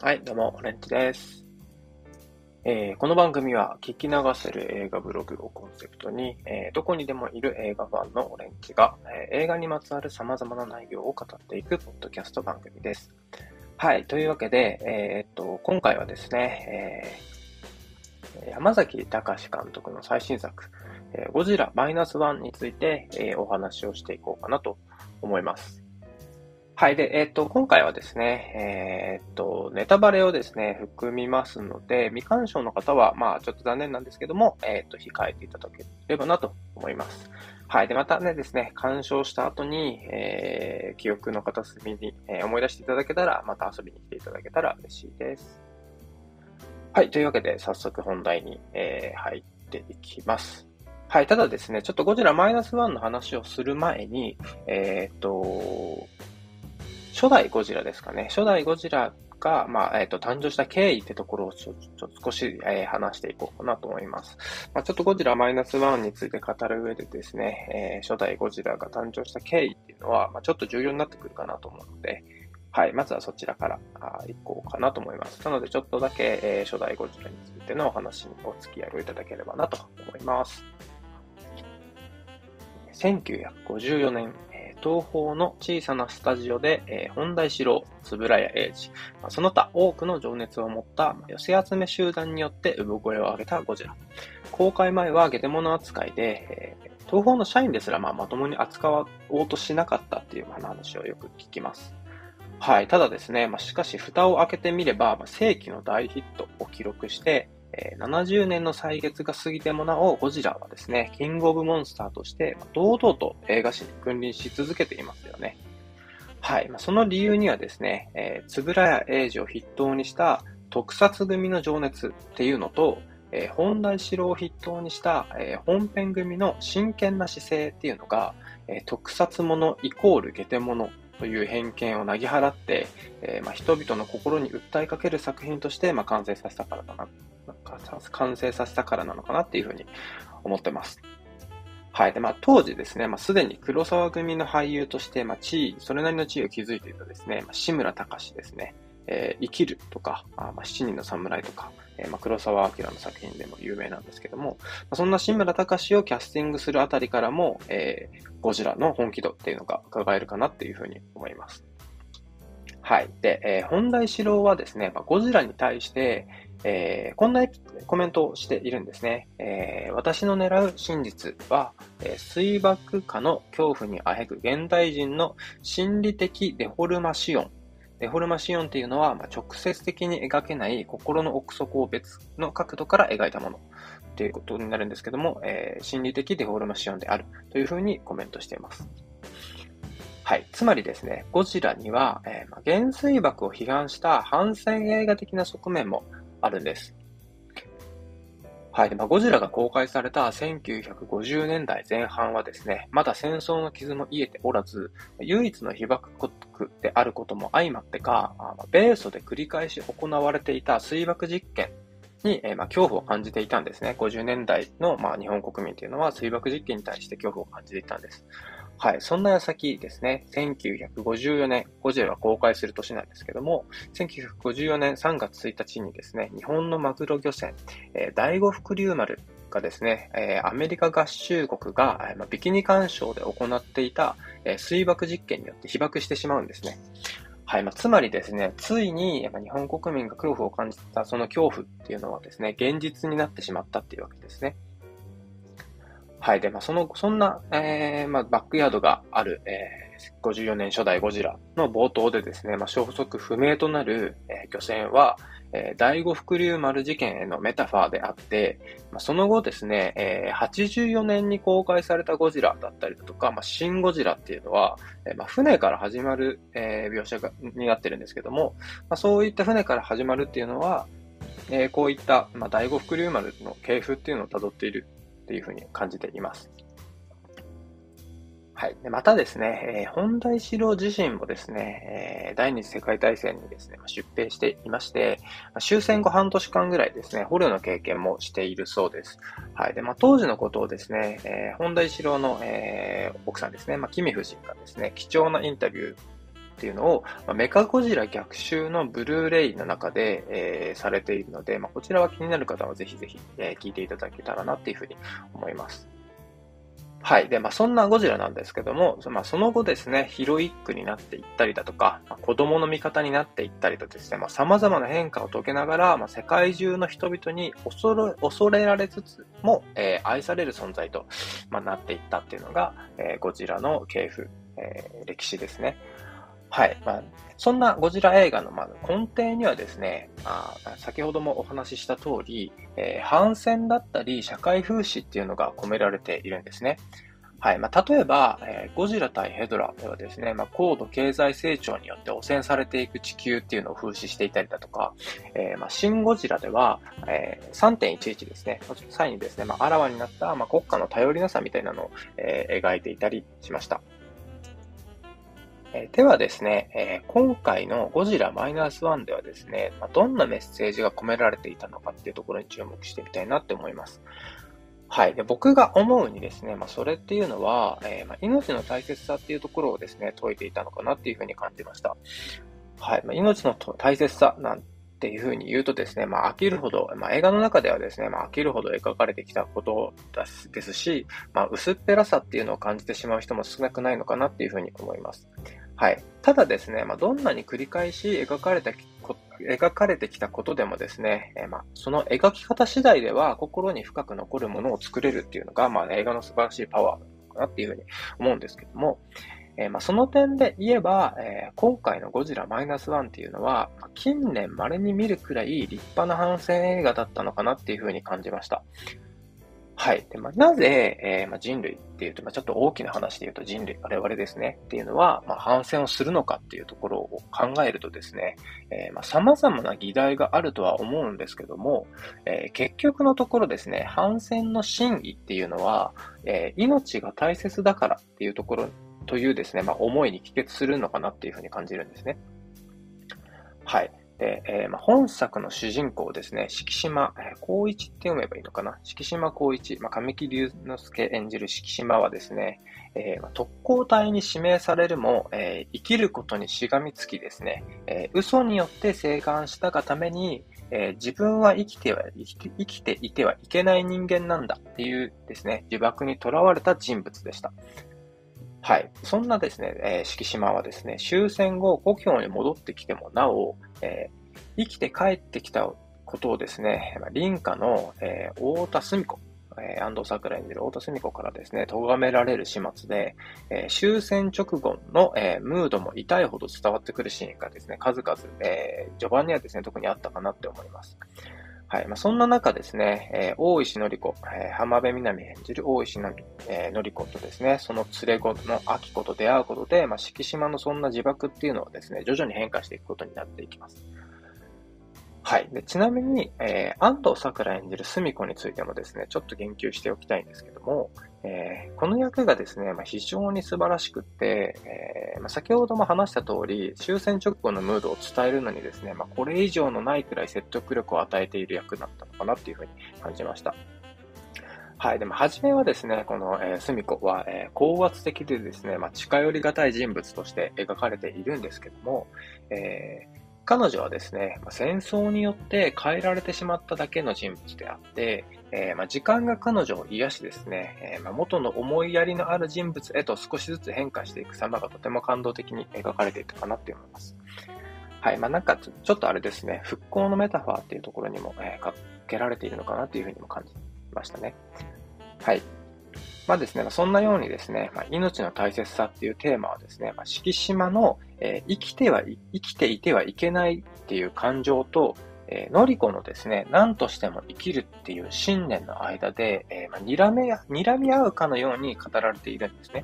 はい、どうも、オレンジです。えー、この番組は聞き流せる映画ブログをコンセプトに、えー、どこにでもいる映画ファンのオレンジが、えー、映画にまつわる様々な内容を語っていくポッドキャスト番組です。はい、というわけで、えっと、今回はですね、え山崎隆監督の最新作、えゴジラマイナスワンについて、えお話をしていこうかなと思います。はい。で、えっ、ー、と、今回はですね、えっ、ー、と、ネタバレをですね、含みますので、未鑑賞の方は、まあ、ちょっと残念なんですけども、えっ、と、控えていただければなと思います。はい。で、またねですね、鑑賞した後に、え記憶の片隅に、え思い出していただけたら、また遊びに来ていただけたら嬉しいです。はい。というわけで、早速本題に、え入っていきます。はい。ただですね、ちょっとゴジラマイナスワンの話をする前に、えっ、と、初代ゴジラですかね。初代ゴジラが、まあ、えっ、ー、と、誕生した経緯ってところをちょ、ちょ少し、えー、話していこうかなと思います。まあ、ちょっとゴジラマイナスワンについて語る上でですね、えー、初代ゴジラが誕生した経緯っていうのは、まあ、ちょっと重要になってくるかなと思うので、はい、まずはそちらからあ行こうかなと思います。なので、ちょっとだけ、えー、初代ゴジラについてのお話にお付き合いをいただければなと思います。1954年、東方の小さなスタジオで、えー、本田四郎、円谷英二、まあ、その他多くの情熱を持った寄せ集め集団によって産声を上げたゴジラ。公開前はゲテモノ扱いで、えー、東方の社員ですら、まあ、まともに扱おうとしなかったっていう話をよく聞きます。はい。ただですね、まあ、しかし蓋を開けてみれば、まあ、世紀の大ヒットを記録して、え70年の歳月が過ぎてもなお、ゴジラはですね、キングオブモンスターとして、堂々と映画史に君臨し続けていますよね。はい。ま、その理由にはですね、えー、つぶらや英二を筆頭にした特撮組の情熱っていうのと、えー、本題四郎を筆頭にした、えー、本編組の真剣な姿勢っていうのが、えー、特撮ものイコールゲテモノという偏見をなぎ払って、えーまあ、人々の心に訴えかける作品として、まあ、完成させたからだな、完成させたからなのかなっていうふうに思ってます。はい。で、まあ、当時ですね、まあ、すでに黒沢組の俳優として、まあ、地位、それなりの地位を築いていたですね、まあ、志村隆ですね、えー、生きるとか、あまあ、七人の侍とか、えー、まあ、黒沢明の作品でも有名なんですけども、まあ、そんな志村隆をキャスティングするあたりからも、えー、ゴジラの本気度っていうのが伺えるかなっていうふうに思います。はい。で、えー、本題四郎はですね、まあ、ゴジラに対して、えー、こんなコメントをしているんですね。えー、私の狙う真実は、えー、水爆下の恐怖にあへぐ現代人の心理的デフォルマシオンデフォルマシオンっていうのは、まあ、直接的に描けない心の奥底を別の角度から描いたものということになるんですけども、えー、心理的デフォルマシオンであるというふうにコメントしています。はい。つまりですね、ゴジラには、えーまあ、原水爆を批判した反戦映画的な側面もあるんです。はい。まあ、ゴジラが公開された1950年代前半はですね、まだ戦争の傷も癒えておらず、唯一の被爆国であることも相まってか、米ソで繰り返し行われていた水爆実験に、えー、まあ、恐怖を感じていたんですね。50年代の、まあ、日本国民というのは水爆実験に対して恐怖を感じていたんです。はい。そんな矢先ですね、1954年、ゴジラが公開する年なんですけども、1954年3月1日にですね、日本のマグロ漁船、えー、第五福竜丸がですね、えー、アメリカ合衆国が、えーま、ビキニ干渉で行っていた、えー、水爆実験によって被爆してしまうんですね。はい。まあ、つまりですね、ついに、やっぱ日本国民が恐怖を感じたその恐怖っていうのはですね、現実になってしまったっていうわけですね。はい。で、まあ、その、そんな、えー、まあ、バックヤードがある、えー、54年初代ゴジラの冒頭でですね、まあ、消息不明となる、えー、漁船は、えー、第五福竜丸事件へのメタファーであって、まあ、その後ですね、えー、84年に公開されたゴジラだったりだとか、まあ、シンゴジラっていうのは、えーまあ、船から始まる、えー、描写がになってるんですけども、まあ、そういった船から始まるっていうのは、えー、こういった、まあ、第五福竜丸の系譜っていうのを辿っているというふうに感じています。はい。でまたですね、えー、本田四郎自身もですね、えー、第二次世界大戦にですね、出兵していまして、終戦後半年間ぐらいですね、捕虜の経験もしているそうです。はい。で、まあ、当時のことをですね、えー、本田四郎の、えー、奥さんですね、まあ、君夫人がですね、貴重なインタビューっていうのを、ま、メカゴジラ逆襲のブルーレイの中で、えー、されているので、まあ、こちらは気になる方はぜひぜひ、えー、聞いていただけたらなっていうふうに思います。はい。で、まあ、そんなゴジラなんですけども、まあ、その後ですね、ヒロイックになっていったりだとか、まあ、子供の味方になっていったりとですね、まあ、様々な変化を遂げながら、まあ、世界中の人々に恐れ、恐れられつつも、えー、愛される存在と、まあ、なっていったっていうのが、えー、ゴジラの系譜、えー、歴史ですね。はい。まあ、そんなゴジラ映画のま根底にはですね、あ先ほどもお話しした通り、えー、反戦だったり社会風刺っていうのが込められているんですね。はい。まあ、例えば、えー、ゴジラ対ヘドラではですね、まあ、高度経済成長によって汚染されていく地球っていうのを風刺していたりだとか、えー、まあ、シン・ゴジラでは、えー、3.11ですね、際にですね、まあ、あらわになった、まあ、国家の頼りなさみたいなのを、えー、描いていたりしました。え、ではですね、え、今回のゴジラマイナスワンではですね、ま、どんなメッセージが込められていたのかっていうところに注目してみたいなって思います。はい。で僕が思うにですね、まあ、それっていうのは、えー、まあ、命の大切さっていうところをですね、解いていたのかなっていうふうに感じました。はい。まあ、命の大切さなんっていうふうに言うとですね、まあ、飽きるほど、まあ、映画の中ではですね、まあ、飽きるほど描かれてきたことですし、まあ、薄っぺらさっていうのを感じてしまう人も少なくないのかなっていうふうに思います。はい。ただですね、まあ、どんなに繰り返し描かれた描かれてきたことでもですね、えー、まあ、その描き方次第では心に深く残るものを作れるっていうのが、まあ、映画の素晴らしいパワーかなっていうふうに思うんですけども、えー、まあ、その点で言えば、えー、今回のゴジラマイナスワンっていうのは、近年稀に見るくらい立派な反戦映画だったのかなっていうふうに感じました。はい。でまあ、なぜ、えーまあ、人類っていうと、まあ、ちょっと大きな話で言うと人類、我々ですね、っていうのは、ま、反戦をするのかっていうところを考えるとですね、えー、まあ、様々な議題があるとは思うんですけども、えー、結局のところですね、反戦の真意っていうのは、え、命が大切だからっていうところというですね、まあ、思いに帰結するのかなっていうふうに感じるんですね。はい。で、えー、まあ、本作の主人公ですね、敷島、えー、光一って読めばいいのかな？敷島光一、まあ、神木隆之介演じる敷島はですね、えーまあ、特攻隊に指名されるも、えー、生きることにしがみつきですね、えー、嘘によって生還したがために、えー、自分は生きては生きて、生きていてはいけない人間なんだっていうですね、呪縛にとらわれた人物でした。はい。そんなですね、えー、敷島はですね、終戦後、故郷に戻ってきてもなお、えー、生きて帰ってきたことをですね、林家の、えー、太田澄子、えー、安藤桜演じる太田澄子からですね、咎められる始末で、えー、終戦直後の、えー、ムードも痛いほど伝わってくるシーンがですね、数々、えー、序盤にはですね、特にあったかなって思います。はい。まあ、そんな中ですね、えー、大石のり子、えー、浜辺美波演じる大石のり,、えー、のり子とですね、その連れ子の秋子と出会うことで、まあ、敷島のそんな自爆っていうのはですね、徐々に変化していくことになっていきます。はい。でちなみに、えー、安藤桜演じる澄子についてもですね、ちょっと言及しておきたいんですけども、えー、この役がですね、まあ、非常に素晴らしくって、えーまあ、先ほども話した通り、終戦直後のムードを伝えるのにですね、まあ、これ以上のないくらい説得力を与えている役だったのかなっていうふうに感じました。はい。でも、初めはですね、この、えー、スミコは、えー、高圧的でですね、まあ、近寄りがたい人物として描かれているんですけども、えー、彼女はですね、戦争によって変えられてしまっただけの人物であって、えー、ま、時間が彼女を癒しですね、えー、ま、元の思いやりのある人物へと少しずつ変化していく様がとても感動的に描かれていたかなって思います。はい。まあ、なんかちょっとあれですね、復興のメタファーっていうところにも、えー、かけられているのかなっていうふうにも感じましたね。はい。まあですね、そんなようにですね、まあ、命の大切さっていうテーマはですね、まあ、敷島の、えー、生きては、生きていてはいけないっていう感情と、えー、のりこのですね、何としても生きるっていう信念の間で、えー、まあ、睨め、睨み合うかのように語られているんですね。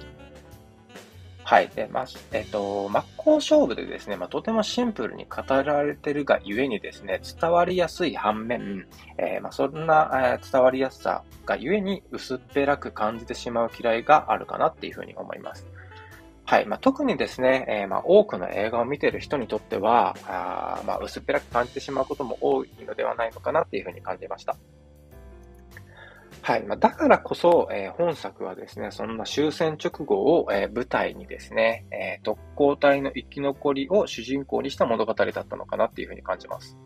はい。で、まあ、えっ、と、真っ向勝負でですね、まあ、とてもシンプルに語られてるがゆえにですね、伝わりやすい反面、えー、まあ、そんな、えー、伝わりやすさがゆえに薄っぺらく感じてしまう嫌いがあるかなっていうふうに思います。はい。まあ、特にですね、えー、まあ、多くの映画を見ている人にとっては、あまあ、薄っぺらく感じてしまうことも多いのではないのかなっていうふうに感じました。はい。まあ、だからこそ、えー、本作はですね、そんな終戦直後を、えー、舞台にですね、えー、特攻隊の生き残りを主人公にした物語だったのかなっていうふうに感じます。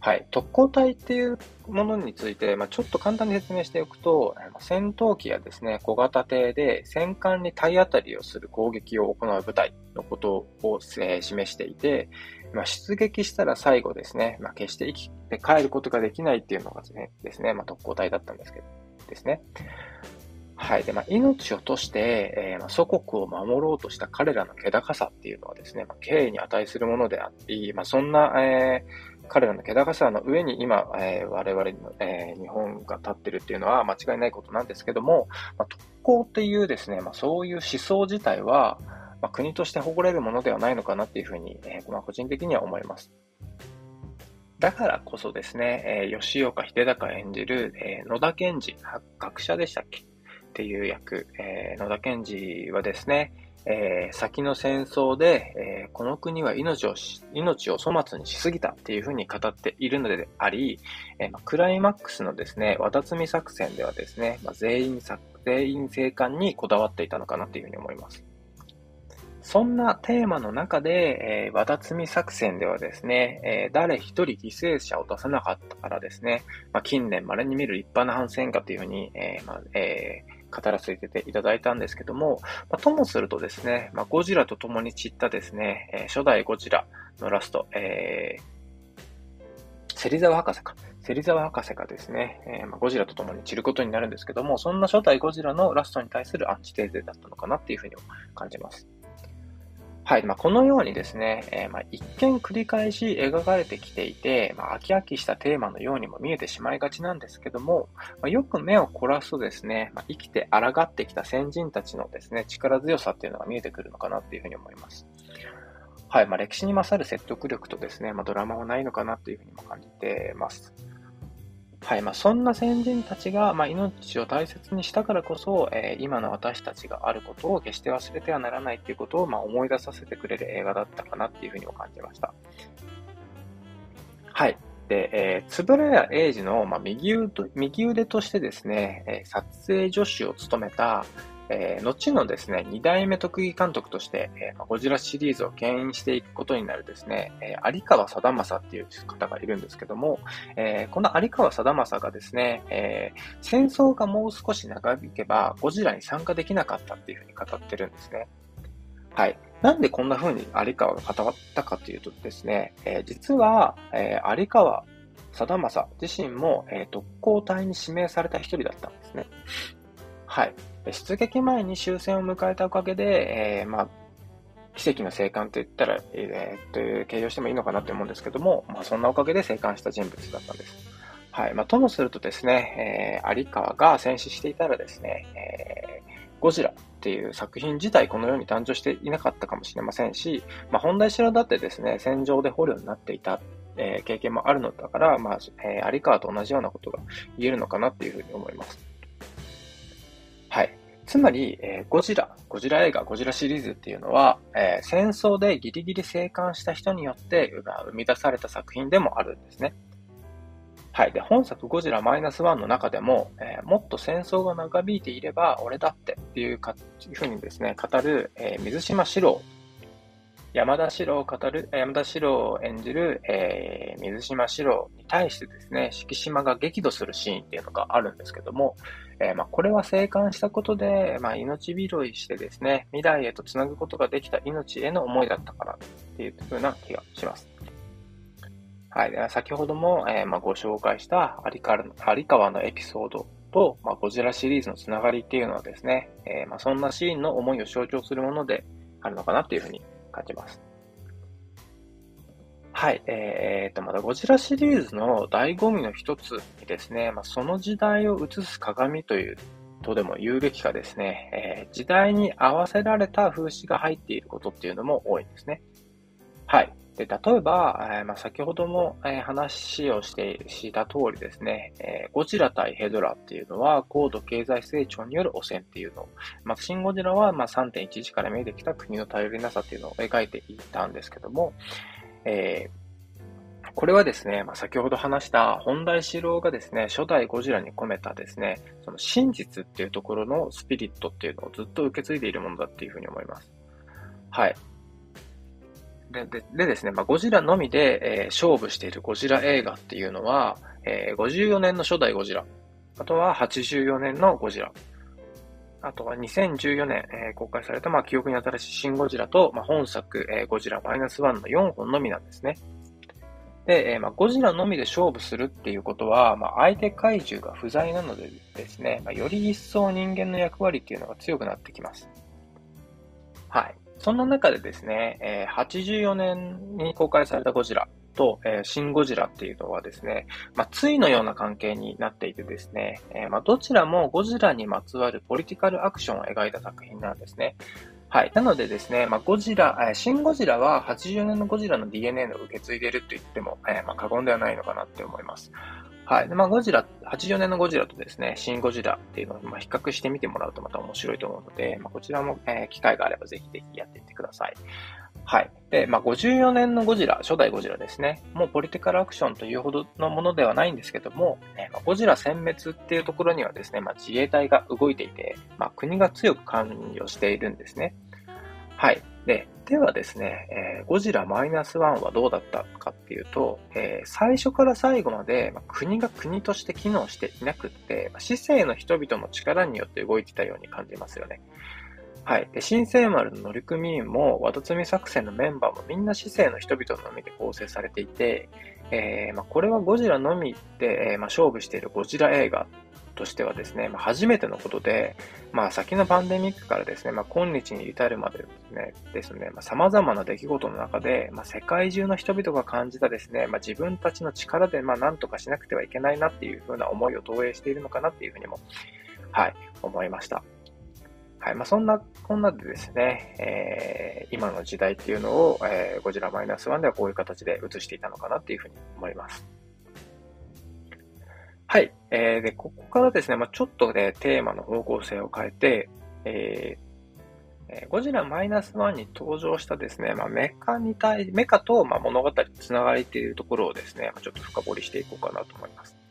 はい。特攻隊っていうものについて、まあ、ちょっと簡単に説明しておくと、戦闘機やですね、小型艇で戦艦に体当たりをする攻撃を行う部隊のことを、えー、示していて、まあ、出撃したら最後ですね、まあ、決して生きて帰ることができないっていうのがですね、まあ、特攻隊だったんですけど、ですね。はい。で、まあ、命を賭して、えー、まあ、祖国を守ろうとした彼らの気高さっていうのはですね、まあ、敬意に値するものであって、まあ、そんな、えー、彼らの気高さの上に今、えー、我々の、え、日本が立ってるっていうのは間違いないことなんですけども、ま、特攻っていうですね、ま、そういう思想自体は、まあ、国として誇れるものではないのかなっていうふうに、えー、まあ、個人的には思います。だからこそですね、えー、吉岡秀隆演じる、えー、野田健二、学者でしたっけ？っていう役、えー、野田健二はですね、えー、先の戦争で、えー、この国は命を命を粗末にしすぎたっていうふうに語っているのであり、えー、クライマックスのですね、渡積作戦ではですね、まあ、全員全員生還にこだわっていたのかなっていうふうに思います。そんなテーマの中で、えー、和田摘み作戦ではですね、えー、誰一人犠牲者を出さなかったからですね、まあ、近年稀に見る立派な反戦果というふうに、えーまあえー、語らせていただいたんですけども、まあ、ともするとですね、まあ、ゴジラと共に散ったですね、えー、初代ゴジラのラスト、えー、芹沢博士か。芹沢博士がですね、えー、まあ、ゴジラと共に散ることになるんですけども、そんな初代ゴジラのラストに対するアンチテーゼだったのかなっていうふうに感じます。はい。まあ、このようにですね、えー、まあ、一見繰り返し描かれてきていて、まあ、飽き飽きしたテーマのようにも見えてしまいがちなんですけども、まあ、よく目を凝らすとですね、ま、生きて抗ってきた先人たちのですね、力強さっていうのが見えてくるのかなっていうふうに思います。はい。ま、歴史に勝る説得力とですね、ま、ドラマはないのかなっていうふうにも感じてます。はい。まあ、そんな先人たちが、まあ、命を大切にしたからこそ、えー、今の私たちがあることを決して忘れてはならないということを、まあ、思い出させてくれる映画だったかなっていうふうにも感じました。はい。で、えー、つぶらや英二の、まあ、右腕右腕としてですね、え、撮影助手を務めた、えー、後のですね、二代目特技監督として、えー、ゴジラシリーズを牽引していくことになるですね、えー、有川貞正っていう方がいるんですけども、えー、この有川貞正がですね、えー、戦争がもう少し長引けば、ゴジラに参加できなかったっていうふうに語ってるんですね。はい。なんでこんな風に有川が語ったかというとですね、えー、実は、えー、有川貞正自身も、えー、特攻隊に指名された一人だったんですね。はい。出撃前に終戦を迎えたおかげで、えー、まあ、奇跡の生還と言ったら、えー、という形容してもいいのかなって思うんですけども、まあ、そんなおかげで生還した人物だったんです。はい。まあ、ともするとですね、えー、有川が戦死していたらですね、えー、ゴジラっていう作品自体このように誕生していなかったかもしれませんし、まあ、本題城だってですね、戦場で捕虜になっていた、えー、経験もあるのだから、まあ、えー、有川と同じようなことが言えるのかなっていうふうに思います。つまり、えー、ゴジラ、ゴジラ映画、ゴジラシリーズっていうのは、えー、戦争でギリギリ生還した人によって生み出された作品でもあるんですね。はい。で、本作ゴジラマイナスワンの中でも、えー、もっと戦争が長引いていれば俺だってっていうか、いうふうにですね、語る、えー、水島四郎。山田四郎を語る、山田四郎を演じる、えー、水島四郎に対してですね、敷島が激怒するシーンっていうのがあるんですけども、えー、まあ、これは生還したことで、まあ、命拾いしてですね、未来へとつなぐことができた命への思いだったからっていう風な気がします。はい。先ほども、えー、まあ、ご紹介した有川のエピソードと、まあ、ゴジラシリーズのつながりっていうのはですね、えー、まあ、そんなシーンの思いを象徴するものであるのかなっていうふうに感じます。はい。えー、っと、まだゴジラシリーズの醍醐味の一つにですね、まあ、その時代を映す鏡というとでも言うべきかですね、えー、時代に合わせられた風刺が入っていることっていうのも多いんですね。はい。で、例えば、えー、まあ、先ほども、えー、話をして、した通りですね、えー、ゴジラ対ヘドラっていうのは高度経済成長による汚染っていうのを、まあ、シン・ゴジラは、まあ、3.11から見えてきた国の頼りなさっていうのを描いていたんですけども、えー、これはですね、まあ、先ほど話した本題四郎がですね、初代ゴジラに込めたですね、その真実っていうところのスピリットっていうのをずっと受け継いでいるものだっていうふうに思います。はい。でででですね、まあ、ゴジラのみで、えー、勝負しているゴジラ映画っていうのは、えー、54年の初代ゴジラ、あとは84年のゴジラ、あとは2014年、えー、公開された、まあ、記憶に新しいシン・ゴジラと、まあ、本作、えー、ゴジラマイナスワンの4本のみなんですね。で、えー、まあ、ゴジラのみで勝負するっていうことは、まあ、相手怪獣が不在なのでですね、まあ、より一層人間の役割っていうのが強くなってきます。はい。そんな中でですね、えー、84年に公開されたゴジラと、えー、シン・ゴジラっていうのはですね、まあ、対のような関係になっていてですね、えー、まあ、どちらもゴジラにまつわるポリティカルアクションを描いた作品なんですね。はい。なのでですね、まあ、ゴジラ、えー、シン・ゴジラは80年のゴジラの DNA を受け継いでると言っても、えー、まあ、過言ではないのかなって思います。はい。で、まあ、ゴジラ、84年のゴジラとですね、シン・ゴジラっていうのを、ま、比較してみてもらうとまた面白いと思うので、まあ、こちらも、えー、機会があればぜひぜひやってみてください。はい。で、まあ、54年のゴジラ、初代ゴジラですね。もうポリティカルアクションというほどのものではないんですけども、えー、まあ、ゴジラ殲滅っていうところにはですね、まあ、自衛隊が動いていて、まあ、国が強く関与しているんですね。はい。で、ではですね、えー、ゴジラマイナスワンはどうだったかっていうと、えー、最初から最後まで、まあ、国が国として機能していなくって、まあ、市政の人々の力によって動いてたように感じますよね。はい。で、新生丸の乗組員も、ワトツミ作戦のメンバーもみんな市政の人々のみで構成されていて、えー、まあ、これはゴジラのみで、えー、まあ、勝負しているゴジラ映画としてはですね、まあ、初めてのことで、まあ、先のパンデミックからですね、まあ、今日に至るまでですね、ですね、まあ、様々な出来事の中で、まあ、世界中の人々が感じたですね、まあ、自分たちの力で、まあ、何とかしなくてはいけないなっていうふうな思いを投影しているのかなっていうふうにも、はい、思いました。はい。まあ、そんな、こんなでですね、えー、今の時代っていうのを、えー、ゴジラマイナスワンではこういう形で映していたのかなっていうふうに思います。はい。えー、で、ここからですね、まあ、ちょっとね、テーマの方向性を変えて、えー、ゴジラマイナスワンに登場したですね、まあ、メカに対、メカと、まあ、物語つながりっていうところをですね、ま、ちょっと深掘りしていこうかなと思います。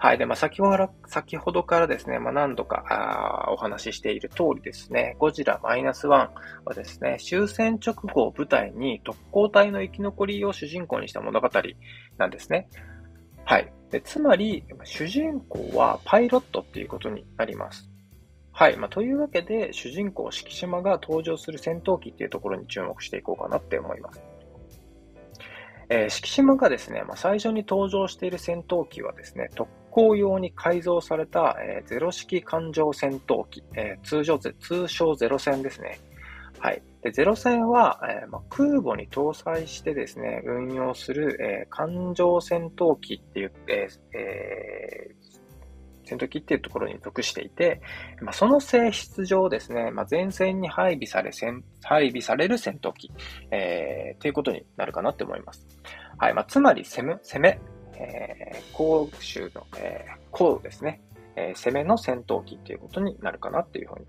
はい。で、まあ、先ほど、先ほどからですね、まあ、何度かあお話ししている通りですね、ゴジラマイナスワンはですね、終戦直後を舞台に特攻隊の生き残りを主人公にした物語なんですね。はい。でつまり、主人公はパイロットっていうことになります。はい。まあ、というわけで、主人公、敷島が登場する戦闘機っていうところに注目していこうかなって思います。えー、敷島がですね、まあ、最初に登場している戦闘機はですね、特攻用に改造された、えー、ゼロ式艦上戦闘機、えー、通常、通称ゼロ戦ですね。はい。で、ゼロ戦は、えーまあ、空母に搭載してですね、運用する、えー、艦上戦闘機っていう、えーえー、戦闘機っていうところに属していて、まあ、その性質上ですね、まあ、前線に配備され、配備される戦闘機、えー、ということになるかなって思います。はい。まあ、つまり、攻め、攻め、えー、攻守の、えー、攻ですね、えー、攻めの戦闘機っていうことになるかなっていうふうに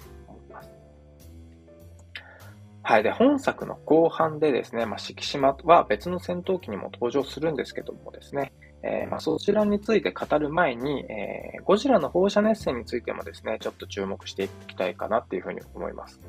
はい。で、本作の後半でですね、まあ、敷島は別の戦闘機にも登場するんですけどもですね、えー、まあ、そちらについて語る前に、えー、ゴジラの放射熱線についてもですね、ちょっと注目していきたいかなっていうふうに思います。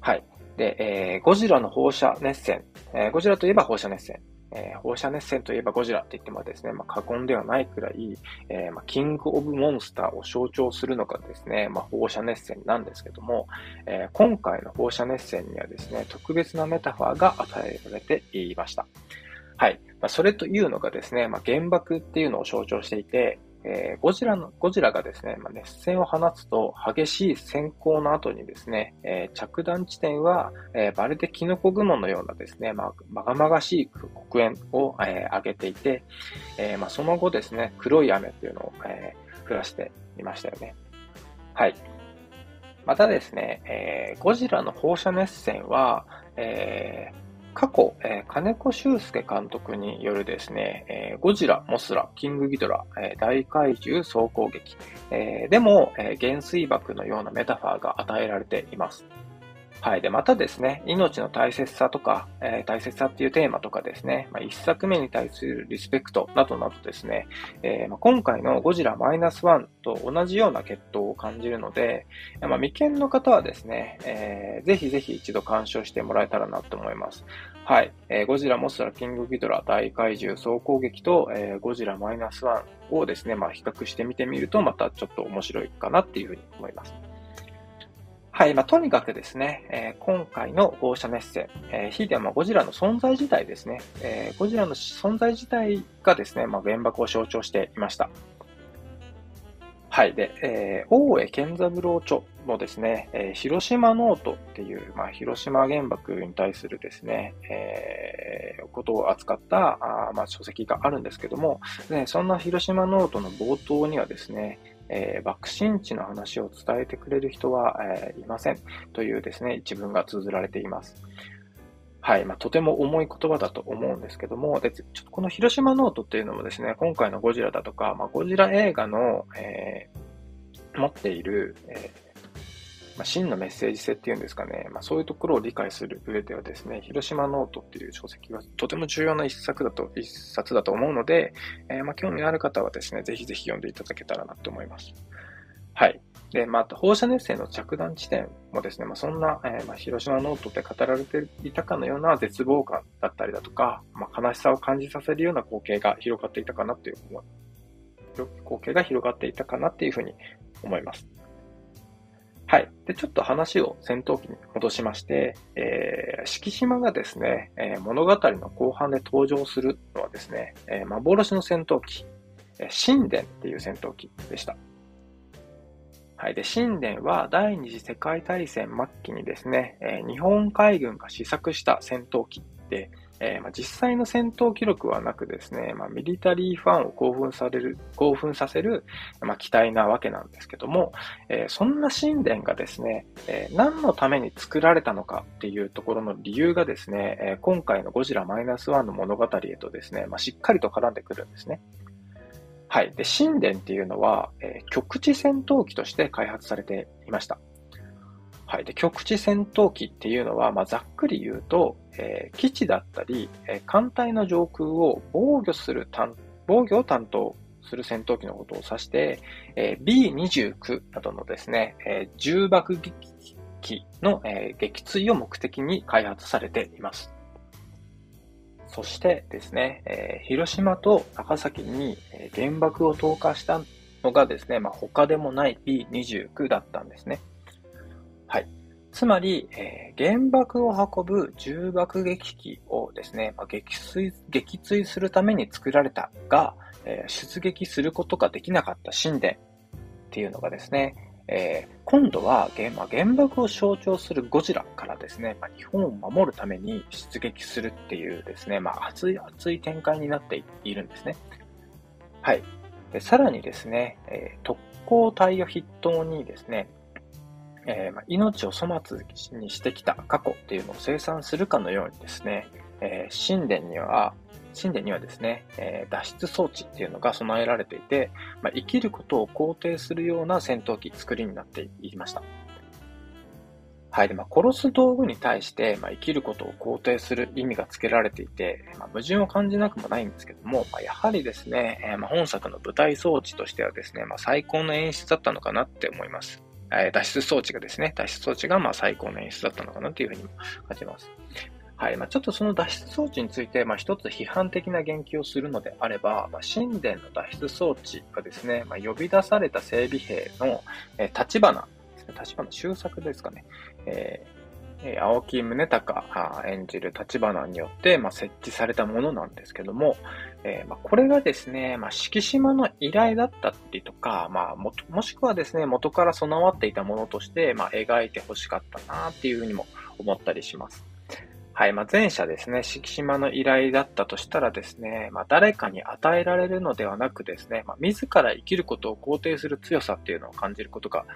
はい。で、えー、ゴジラの放射熱線、えゴジラといえば放射熱線。えー、放射熱線といえばゴジラって言ってもですね、まあ、過言ではないくらい、えー、まあ、キングオブモンスターを象徴するのがですね、まあ、放射熱線なんですけども、えー、今回の放射熱線にはですね、特別なメタファーが与えられていました。はい。ま、それというのがですね、ま、原爆っていうのを象徴していて、えー、ゴジラの、ゴジラがですね、まあ、熱線を放つと、激しい閃光の後にですね、えー、着弾地点は、えー、まるでキノコ雲のようなですね、まあ、まがまがしい黒煙を、え、上げていて、えまあ、その後ですね、黒い雨というのを、えー、降らしていましたよね。はい。またですね、え、ゴジラの放射熱線は、えー、過去、えー、金子修介監督によるですね、えー、ゴジラ、モスラ、キングギドラ、えー、大怪獣総攻撃、え、でも、えー、原水爆のようなメタファーが与えられています。はい。で、またですね、命の大切さとか、えー、大切さっていうテーマとかですね、まあ、一作目に対するリスペクトなどなどですね、えー、まあ、今回のゴジラマイナスワンと同じような血統を感じるので、まあ、未見の方はですね、えー、ぜひぜひ一度鑑賞してもらえたらなと思います。はい。えー、ゴジラモスラキングギドラ大怪獣総攻撃と、えー、ゴジラマイナスワンをですね、まあ、比較してみてみると、またちょっと面白いかなっていうふうに思います。はい。まあ、とにかくですね、えー、今回の放射熱線、えー、ひいてはまゴジラの存在自体ですね、えー、ゴジラの存在自体がですね、まあ、原爆を象徴していました。はい。で、えー、大江健三郎著のですね、えー、ヒロシマ・ノートっていう、まあ、広島原爆に対するですね、えー、ことを扱ったあ、まあ、書籍があるんですけども、ね、そんなヒロシマ・ノートの冒頭にはですね、えー、爆心地の話を伝えてくれる人は、えー、いませんというですね、一文が綴られています。はい。まあ、とても重い言葉だと思うんですけども、で、ちょっとこのヒロシマ・ノートっていうのもですね、今回のゴジラだとか、まあ、ゴジラ映画の、えー、持っている、えまあ、真のメッセージ性っていうんですかね、まあ、そういうところを理解する上ではですね、ヒロシマ・ノートっていう書籍はとても重要な一作だと、一冊だと思うので、えー、まあ、興味のある方はですね、ぜひぜひ読んでいただけたらなと思います。はい。で、また、放射熱線の着弾地点もですね、まあ、そんな、えー、まあ、ヒロシマ・ノートで語られていたかのような絶望感だったりだとか、まあ、悲しさを感じさせるような光景が広がっていたかなという光景が広がっていたかなっていうふうに思います。はい。で、ちょっと話を戦闘機に戻しまして、えー、敷島がですね、えー、物語の後半で登場するのはですね、えー、幻の戦闘機、えー、神殿っていう戦闘機でした。はい。で、神殿は第二次世界大戦末期にですね、えー、日本海軍が試作した戦闘機で、えー、まあ、実際の戦闘記録はなくですね、まあ、ミリタリーファンを興奮される、興奮させる、まあ、機体なわけなんですけども、えー、そんな神殿がですね、えー、何のために作られたのかっていうところの理由がですね、え今回のゴジラマイナスワンの物語へとですね、ましっかりと絡んでくるんですね。はい。で、神殿っていうのは、え極地戦闘機として開発されていました。はい。で、局地戦闘機っていうのは、まあ、ざっくり言うと、えー、基地だったり、えー、艦隊の上空を防御する防御を担当する戦闘機のことを指して、えー、B29 などのですね、えー、重爆撃機の、えー、撃墜を目的に開発されています。そしてですね、えー、広島と長崎に、原爆を投下したのがですね、まあ、他でもない B29 だったんですね。はい。つまり、えー、原爆を運ぶ重爆撃機をですね、まあ、撃墜、撃墜するために作られたが、えー、出撃することができなかった神殿っていうのがですね、えー、今度は原,、まあ、原爆を象徴するゴジラからですね、まあ、日本を守るために出撃するっていうですね、まあ、熱い熱い展開になっているんですね。はい。でさらにですね、えー、特攻隊を筆頭にですね、えー、命を粗末にしてきた過去っていうのを生産するかのようにですね、えー、神殿には、神殿にはですね、えー、脱出装置っていうのが備えられていて、まあ、生きることを肯定するような戦闘機作りになっていました。はい。で、まあ、殺す道具に対して、まあ、生きることを肯定する意味が付けられていて、まあ、矛盾を感じなくもないんですけども、まあ、やはりですね、えー、まあ、本作の舞台装置としてはですね、まあ、最高の演出だったのかなって思います。え脱出装置がですね、脱出装置がまあ最高の演出だったのかなというふうにも感じます。はい。まあ、ちょっとその脱出装置について、まあ、一つ批判的な言及をするのであれば、まあ、神殿の脱出装置がですね、まあ、呼び出された整備兵の、えー、立花ね、立花修作ですかね、えー、青木宗隆演じる立花によって、まあ、設置されたものなんですけども、えー、まあ、これがですね、まあ、敷島の依頼だったりとか、まあ、も、もしくはですね、元から備わっていたものとして、まあ、描いて欲しかったなっていうふうにも思ったりします。はい。まあ、前者ですね、敷島の依頼だったとしたらですね、まあ、誰かに与えられるのではなくですね、まあ、自ら生きることを肯定する強さっていうのを感じることが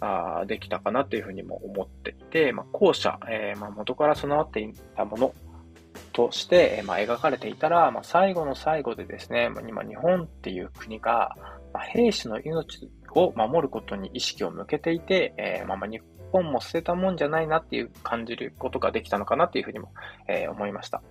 あできたかなというふうにも思っていて、まあ、後者、えー、まあ、元から備わっていたものとして、まあ、描かれていたら、まあ、最後の最後でですね、今日本っていう国が、まあ、兵士の命を守ることに意識を向けていて、えーまあ、本も捨てたもんじゃないなっていう感じることができたのかなっていうふうにも、えー、思いました。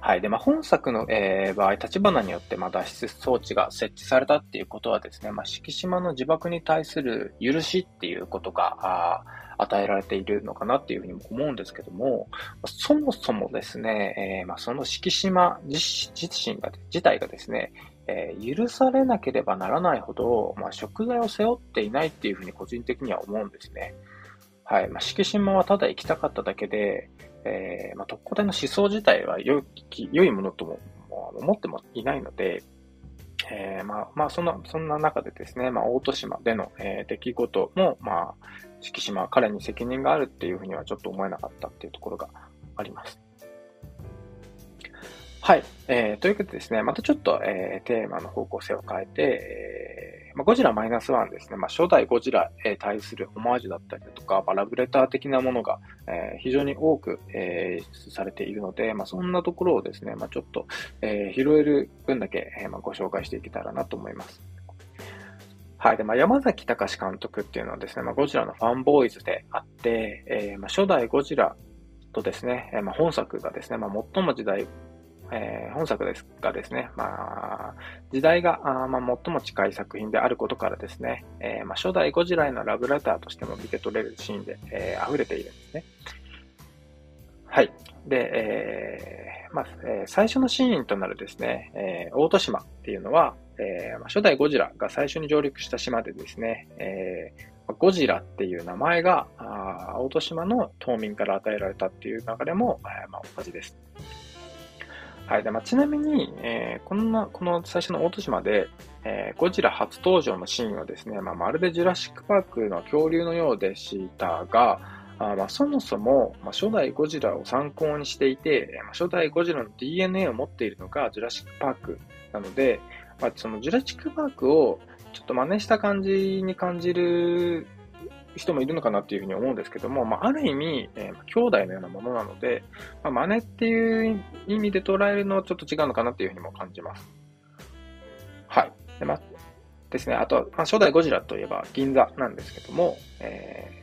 はい。で、まあ、本作の、えー、場合、立花によって、まあ、脱出装置が設置されたっていうことはですね、まあ、敷島の自爆に対する許しっていうことが、あ与えられているのかなっていうふうにも思うんですけども、そもそもですね、えー、まあ、その敷島自身が、自体がですね、えー、許されなければならないほど、まあ、食材を背負っていないっていうふうに個人的には思うんですね。はい。まあ、敷島はただ行きたかっただけで、えー、まあ、特攻隊の思想自体は良い良いものとも思ってもいないので、えー、まあ、まあ、そんな、そんな中でですね、まあ、大戸島での、えー、出来事も、まあ、敷島、彼に責任があるっていうふうにはちょっと思えなかったっていうところがあります。はい。えー、ということでですね、またちょっと、えー、テーマの方向性を変えて、えーまあ、ゴジラマイナスワンですね、まあ、初代ゴジラに対するオマージュだったりだとか、まあ、ラブレター的なものが、えー、非常に多く、えー、されているので、まあ、そんなところをですね、まあ、ちょっと、えー、拾える分だけ、えーまあ、ご紹介していけたらなと思います。はい。で、まあ、山崎隆監督っていうのはですね、まあ、ゴジラのファンボーイズであって、えー、まあ、初代ゴジラとですね、えー、まあ、本作がですね、まあ、最も時代えー、本作ですがですね、まあ、時代があまあ、最も近い作品であることからですね、えー、まあ、初代ゴジラへのラブレターとしても見て取れるシーンで、えー、溢れているんですね。はい。で、えーまあえー、最初のシーンとなるですね、えー、大戸島っていうのは、えーまあ、初代ゴジラが最初に上陸した島でですね、えー、ゴジラっていう名前が、あ大戸島の島民から与えられたっていう流れも、えーまあ、同じです。はい。で、まあ、ちなみに、えー、こんな、この最初の大戸島で、えー、ゴジラ初登場のシーンはですね、まあ、まるでジュラシックパークの恐竜のようでしたが、あまあ、そもそも、まあ、初代ゴジラを参考にしていて、まあ、初代ゴジラの DNA を持っているのがジュラシックパークなので、まあ、そのジュラシックパークをちょっと真似した感じに感じる人もいるのかなっていうふうに思うんですけども、まあ、ある意味、えー、兄弟のようなものなので、まあ、真似っていう意味で捉えるのはちょっと違うのかなっていうふうにも感じます。はい。で、まあ、ですね。あとは、まあ、初代ゴジラといえば銀座なんですけども、えー、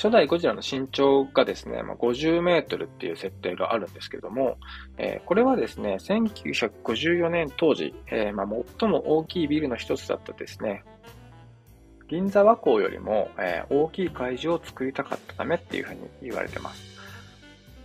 初代ゴジラの身長がですね、まあ、50メートルっていう設定があるんですけども、えー、これはですね、1954年当時、えーまあ、最も大きいビルの一つだったですね、銀座和光よりも、えー、大きい会場を作りたかったためっていうふうに言われてます。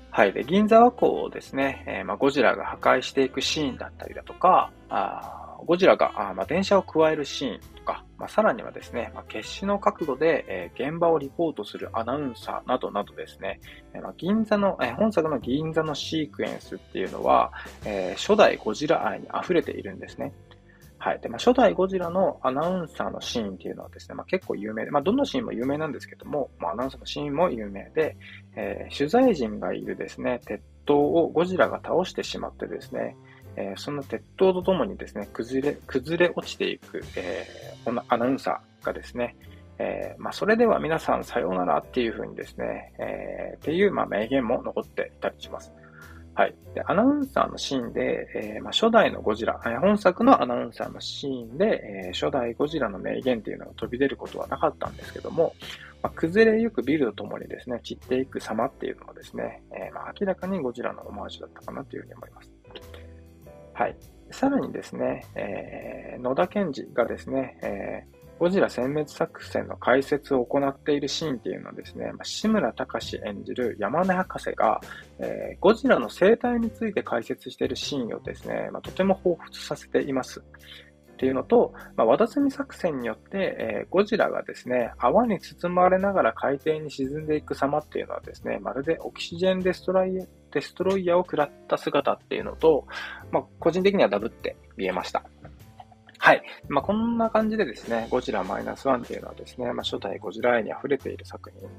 はい。で、銀座和光をですね、え、まあ、ゴジラが破壊していくシーンだったりだとか、あゴジラがあ、ま、電車を加えるシーンか、まあ、さらにはですね、まあ、決死の角度で、えー、現場をリポートするアナウンサーなどなどですね、えー、まあ、銀座の、えー、本作の銀座のシークエンスっていうのは、え、初代ゴジラ愛に溢れているんですね。はい。で、まあ、初代ゴジラのアナウンサーのシーンっていうのはですね、まあ、結構有名で、まあ、どのシーンも有名なんですけども、まあ、アナウンサーのシーンも有名で、えー、取材陣がいるですね、鉄塔をゴジラが倒してしまってですね、えー、その鉄塔とともにですね、崩れ、崩れ落ちていく、えー、アナウンサーがですね、えー、まあ、それでは皆さんさようならっていうふうにですね、えー、っていう、まあ、名言も残っていたりします。はい。で、アナウンサーのシーンで、えー、まあ、初代のゴジラ、え、本作のアナウンサーのシーンで、え、初代ゴジラの名言っていうのが飛び出ることはなかったんですけども、まあ、崩れゆくビルとともにですね、散っていく様っていうのはですね、えまあ、明らかにゴジラのオマージュだったかなというふうに思います。はい。さらにですね、えー野田賢治がですね、えーゴジラ殲滅作戦の解説を行っているシーンっていうのはですね、志村隆演じる山根博士が、えー、ゴジラの生態について解説しているシーンをですね、まあ、とても彷彿させています。っていうのと、まあ、和田摘作戦によって、えー、ゴジラがですね、泡に包まれながら海底に沈んでいく様っていうのはですね、まるでオキシジェンデストライデストロイヤーを食らった姿っていうのと、まあ、個人的にはダブって見えました。はい。まあ、こんな感じでですね、ゴジラマイナスワンっていうのはですね、まあ、初代ゴジラ愛に溢れている作品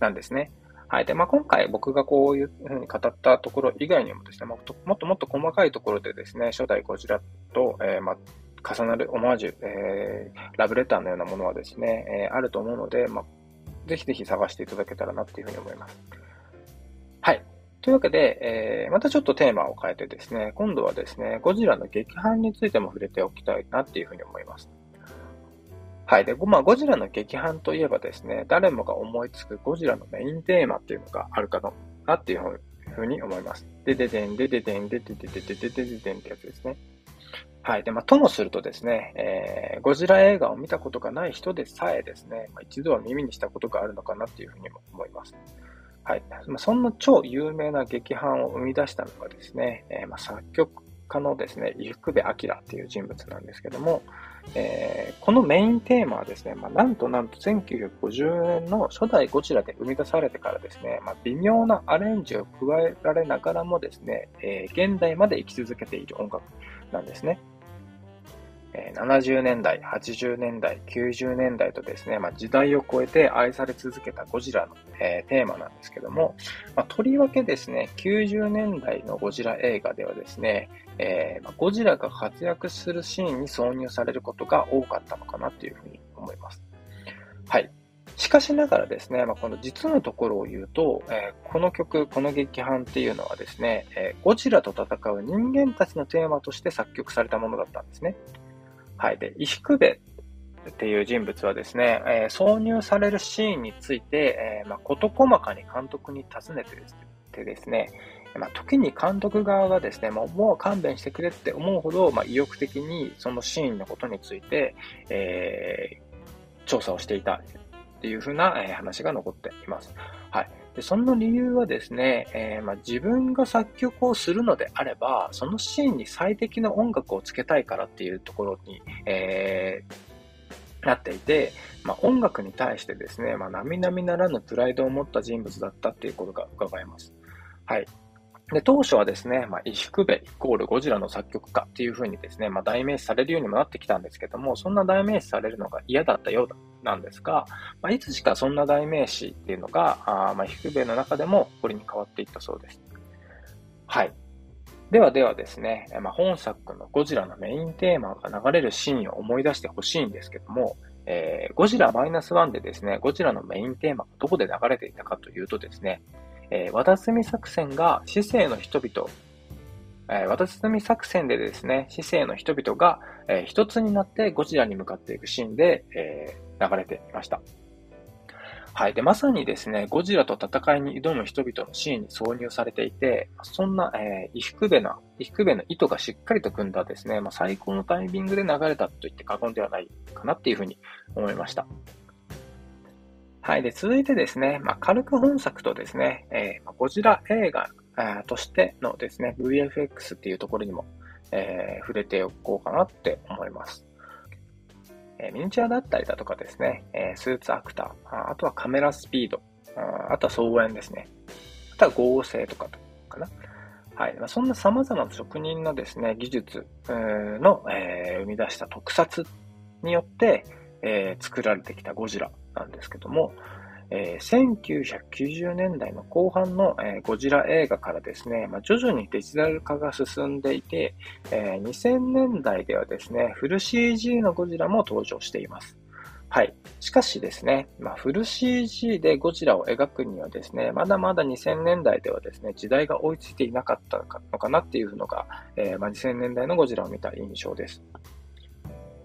なんですね。はい。で、まあ、今回僕がこういうふうに語ったところ以外にもですね、もっともっともっと細かいところでですね、初代ゴジラと、えー、ま、重なるオマージュ、えー、ラブレターのようなものはですね、えー、あると思うので、まあ、ぜひぜひ探していただけたらなっていうふうに思います。はい。というわけで、えー、またちょっとテーマを変えてですね、今度はですね、ゴジラの劇伴についても触れておきたいなっていうふうに思います。はい。で、まあ、ゴジラの劇伴といえばですね、誰もが思いつくゴジラのメインテーマっていうのがあるかなっていうふうに思います。でででん、でででん、でででででででででんってやつですね。はい。で、まあ、ともするとですね、えー、ゴジラ映画を見たことがない人でさえですね、まあ、一度は耳にしたことがあるのかなっていうふうにも思います。はい。まあ、そんな超有名な劇伴を生み出したのがですね、えー、まあ、作曲家のですね、伊福部明っていう人物なんですけども、えー、このメインテーマはですね、まあ、なんとなんと1950年の初代ゴジラで生み出されてからですね、まあ、微妙なアレンジを加えられながらもですね、えー、現代まで生き続けている音楽なんですね。70年代、80年代、90年代とですね、まあ、時代を超えて愛され続けたゴジラの、えー、テーマなんですけども、まあ、とりわけですね、90年代のゴジラ映画ではですね、えー、まあ、ゴジラが活躍するシーンに挿入されることが多かったのかなというふうに思います。はい。しかしながらですね、まあ、この実のところを言うと、えー、この曲、この劇伴っていうのはですね、え、ゴジラと戦う人間たちのテーマとして作曲されたものだったんですね。はい。で、石久部っていう人物はですね、えー、挿入されるシーンについて、えー、まあ、事細かに監督に尋ねてですね、まあ、時に監督側がですね、もうもう勘弁してくれって思うほど、まあ、意欲的にそのシーンのことについて、えー、調査をしていたっていうふうな、え話が残っています。はい。でその理由はですね、えー、まあ、自分が作曲をするのであれば、そのシーンに最適な音楽をつけたいからっていうところに、えー、なっていて、まあ、音楽に対してですね、まあ、並々ならぬプライドを持った人物だったっていうことが伺えます。はい。で、当初はですね、まあ、石久部イコールゴジラの作曲家っていう風にですね、まあ、代名詞されるようにもなってきたんですけども、そんな代名詞されるのが嫌だったようなんですが、まあ、いつしかそんな代名詞っていうのが、あまあ、石久部の中でもこれに変わっていったそうです。はい。ではではですね、まあ、本作のゴジラのメインテーマが流れるシーンを思い出してほしいんですけども、えー、ゴジラマイナスワンでですね、ゴジラのメインテーマがどこで流れていたかというとですね、えー、渡積作戦が市政の人々、えー、渡積作戦でですね、市政の人々が、えー、一つになってゴジラに向かっていくシーンで、えー、流れていました。はい。で、まさにですね、ゴジラと戦いに挑む人々のシーンに挿入されていて、そんな、えー、伊福部な、伊福部の意図がしっかりと組んだですね、まあ、最高のタイミングで流れたと言って過言ではないかなっていうふうに思いました。はい。で、続いてですね、まあ、軽く本作とですね、えー、ゴジラ映画としてのですね、VFX っていうところにも、えー、触れておこうかなって思います。えー、ミニチュアだったりだとかですね、えー、スーツアクター、あとはカメラスピード、あとは総演ですね。あとは合成とかかな。はい。まあ、そんな様々な職人のですね、技術の、えー、生み出した特撮によって、えー、作られてきたゴジラなんですけども、えー、1990年代の後半の、えー、ゴジラ映画からですね、まあ、徐々にデジタル化が進んでいて、えー、2000年代ではですね、フル CG のゴジラも登場しています。はい。しかしですね、まあ、フル CG でゴジラを描くにはですね、まだまだ2000年代ではですね、時代が追いついていなかったのかなっていうのが、えーまあ、2000年代のゴジラを見た印象です。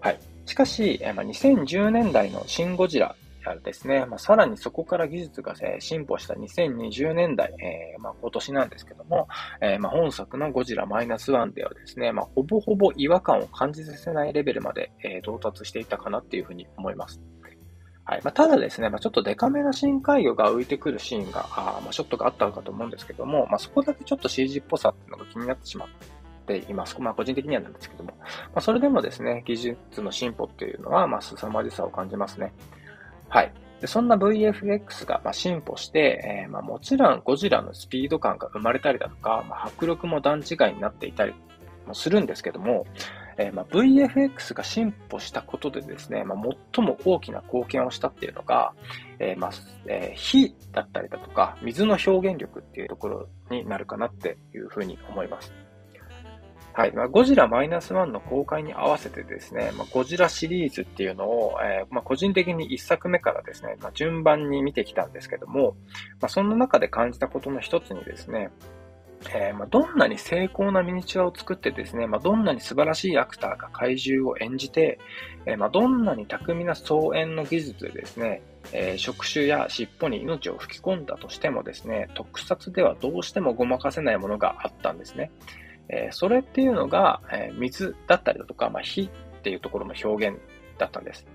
はい。しかし、まあ、2010年代のシン・ゴジラですね、まあ、さらにそこから技術が、え進歩した2020年代、えー、まあ、今年なんですけども、えー、まあ、本作のゴジラマイナスワンではですね、ま、ほぼほぼ違和感を感じさせないレベルまで、え、到達していたかなっていうふうに思います。はい。まあ、ただですね、まあ、ちょっとデカめな深海魚が浮いてくるシーンが、あまあ、ショットがあったのかと思うんですけども、まあ、そこだけちょっと CG っぽさっていうのが気になってしまっています。まあ、個人的にはなんですけども。まあ、それでもですね、技術の進歩っていうのは、まあ、凄まじさを感じますね。はい。でそんな VFX がま進歩して、えー、まもちろんゴジラのスピード感が生まれたりだとか、ま迫力も段違いになっていたりもするんですけども、えー、ま VFX が進歩したことでですね、ま最も大きな貢献をしたっていうのが、えー、まえ、火だったりだとか、水の表現力っていうところになるかなっていうふうに思います。はい。まあ、ゴジラマイナスワンの公開に合わせてですね、まあ、ゴジラシリーズっていうのを、えー、まあ、個人的に1作目からですね、まあ、順番に見てきたんですけども、まあ、その中で感じたことの一つにですね、えー、まあ、どんなに精巧なミニチュアを作ってですね、まあ、どんなに素晴らしいアクターが怪獣を演じて、えー、まあ、どんなに巧みな操演の技術でですね、えー、触手や尻尾に命を吹き込んだとしてもですね、特撮ではどうしてもごまかせないものがあったんですね。えそれっていうのが、え水だったりだとか、ま火っていうところの表現だったんです。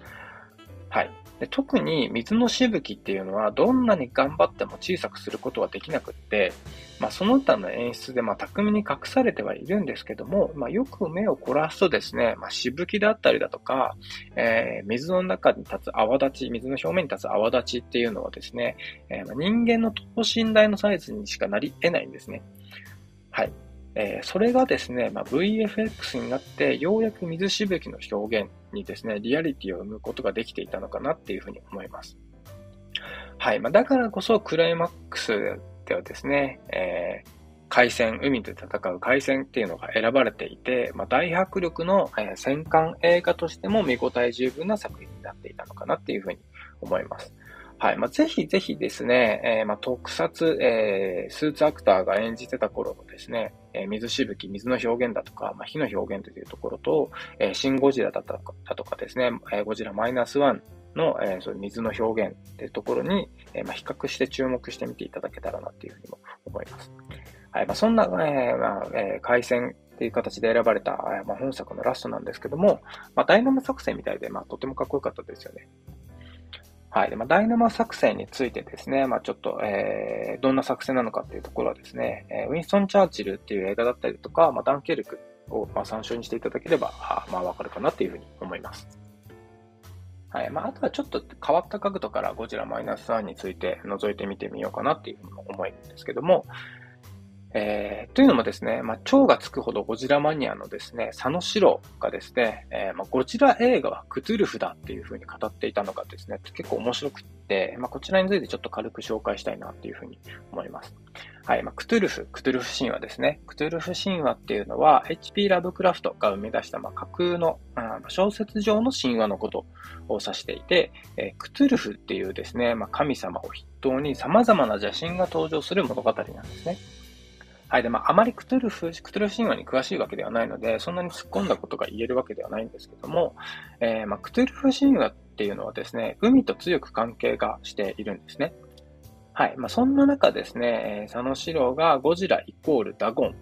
はい。で特に水のしぶきっていうのはどんなに頑張っても小さくすることはできなくって、まあ、その他の演出でま巧みに隠されてはいるんですけども、まあ、よく目を凝らすとですね、まあ、しぶきだったりだとか、えー、水の中に立つ泡立ち、水の表面に立つ泡立ちっていうのはですね、えー、人間の等身大のサイズにしかなり得ないんですね。はい。えー、それがですね、まあ、VFX になって、ようやく水しぶきの表現にですね、リアリティを生むことができていたのかなっていうふうに思います。はい。まあ、だからこそ、クライマックスではですね、えー、海戦、海で戦う海戦っていうのが選ばれていて、まあ、大迫力の、えー、戦艦映画としても見応え十分な作品になっていたのかなっていうふうに思います。はい。まあ、ぜひぜひですね、えー、まあ、特撮、えー、スーツアクターが演じてた頃のですね、え、水しぶき、水の表現だとか、まあ、火の表現というところと、えー、シンゴジラだとかだとかですね、え、ゴジラマイナスワンの、えー、そういう水の表現というところに、えー、まあ、比較して注目してみていただけたらなというふうにも思います。はい。まあ、そんな、えー、まあ、えー、回線っていう形で選ばれた、まあ、本作のラストなんですけども、まあ、ダイナマ作戦みたいで、まあ、とてもかっこよかったですよね。はい。でまあ、ダイナマ作戦についてですね、まあ、ちょっと、えー、どんな作戦なのかっていうところはですね、えー、ウィンストン・チャーチルっていう映画だったりとか、まあ、ダンケルクを、まあ、参照にしていただければ、あまあ、わかるかなっていうふうに思います。はい。まあ、あとはちょっと変わった角度からゴジラマイナス3について覗いてみてみようかなっていうふうに思うんですけども、えー、というのもですね、まあ、蝶がつくほどゴジラマニアのですね、佐野史郎がですね、えー、まあ、ゴジラ映画はクトゥルフだっていう風に語っていたのがですね、結構面白くって、まあ、こちらについてちょっと軽く紹介したいなっていう風に思います。はい、まあ、クトゥルフ、クトゥルフ神話ですね。クトゥルフ神話っていうのは、HP ラブクラフトが生み出した、まあ、架空の、あ小説上の神話のことを指していて、えー、クトゥルフっていうですね、まあ、神様を筆頭に様々な邪神が登場する物語なんですね。はい。で、まあ、あまりクトゥルフ、クトゥルフ神話に詳しいわけではないので、そんなに突っ込んだことが言えるわけではないんですけども、えー、まあ、クトゥルフ神話っていうのはですね、海と強く関係がしているんですね。はい。まあ、そんな中ですね、佐野史郎がゴジライコールダゴン、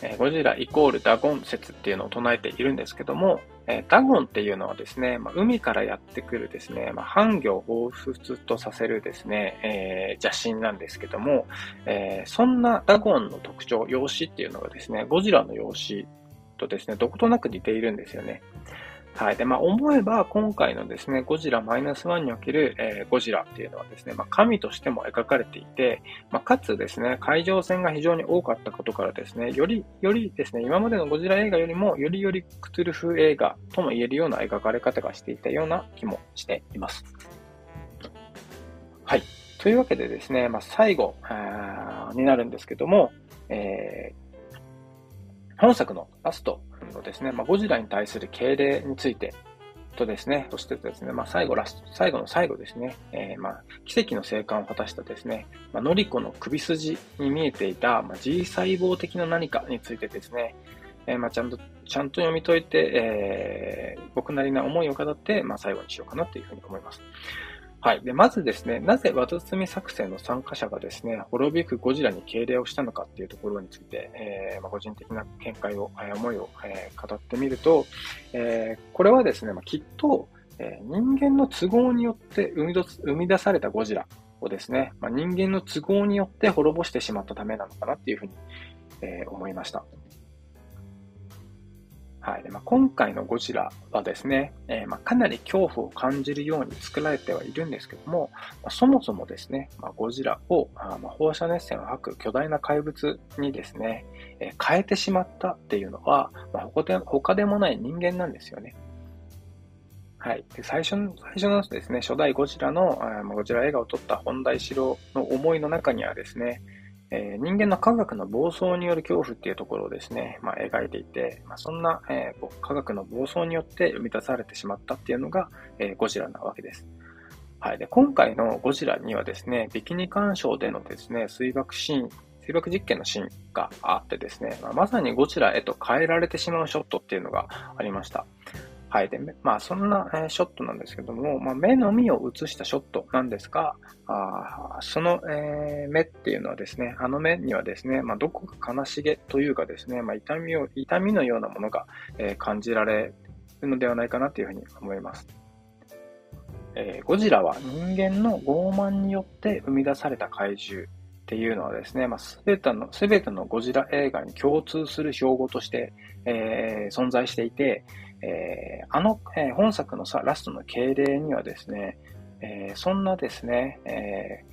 えー、ゴジライコールダゴン説っていうのを唱えているんですけども、えダゴンっていうのはですね、まあ、海からやってくるですね、まあ、繁魚を彷彿とさせるですね、えー、邪神なんですけども、えー、そんなダゴンの特徴、容姿っていうのがですね、ゴジラの容姿とですね、どことなく似ているんですよね。はい。で、まあ、思えば、今回のですね、ゴジラマイナスワンにおける、えー、ゴジラっていうのはですね、まあ、神としても描かれていて、まあ、かつですね、海上戦が非常に多かったことからですね、より、よりですね、今までのゴジラ映画よりも、よりよりクトゥルフ映画とも言えるような描かれ方がしていたような気もしています。はい。というわけでですね、まあ、最後になるんですけども、えー本作のラストのですね、まあ、ゴジラに対する敬礼についてとですね、そしてですね、まあ、最後ラスト、最後の最後ですね、えー、まあ、奇跡の生還を果たしたですね、まあ、ノリコの首筋に見えていた、まあ、G 細胞的な何かについてですね、えー、まあ、ちゃんと、ちゃんと読み解いて、えー、僕なりな思いを語って、まあ、最後にしようかなというふうに思います。はい。で、まずですね、なぜワトツミ作戦の参加者がですね、滅びくゴジラに敬礼をしたのかっていうところについて、えー、まあ、個人的な見解を、えー、思いを、えー、語ってみると、えー、これはですね、まあ、きっと、えー、人間の都合によって生み生み出されたゴジラをですね、まあ、人間の都合によって滅ぼしてしまったためなのかなっていうふうに、えー、思いました。はい。まあ、今回のゴジラはですね、えー、まあ、かなり恐怖を感じるように作られてはいるんですけども、まあ、そもそもですね、まゴジラをあま放射熱線を吐く巨大な怪物にですね、えー、変えてしまったっていうのは、ま他で他でもない人間なんですよね。はい。で最初の、最初のですね、初代ゴジラの、あゴジラ映画を撮った本田一郎の思いの中にはですね、えー、人間の科学の暴走による恐怖っていうところをですね、まあ、描いていて、まあ、そんな、えー、科学の暴走によって生み出されてしまったっていうのが、えー、ゴジラなわけです。はい。で、今回のゴジラにはですね、ビキニ干渉でのですね、水爆シーン水爆実験のシーンがあってですね、まあ、まさにゴジラへと変えられてしまうショットっていうのがありました。はい。で、まあ、そんな、ショットなんですけども、まあ、目のみを映したショットなんですが、あその、えー、目っていうのはですね、あの目にはですね、まあ、どこか悲しげというかですね、まあ、痛みを、痛みのようなものが、えー、感じられるのではないかなというふうに思います。えー、ゴジラは人間の傲慢によって生み出された怪獣っていうのはですね、まあ、すべての、すべてのゴジラ映画に共通する標語として、えー、存在していて、えー、あの、えー、本作のさ、ラストの敬礼にはですね、えー、そんなですね、え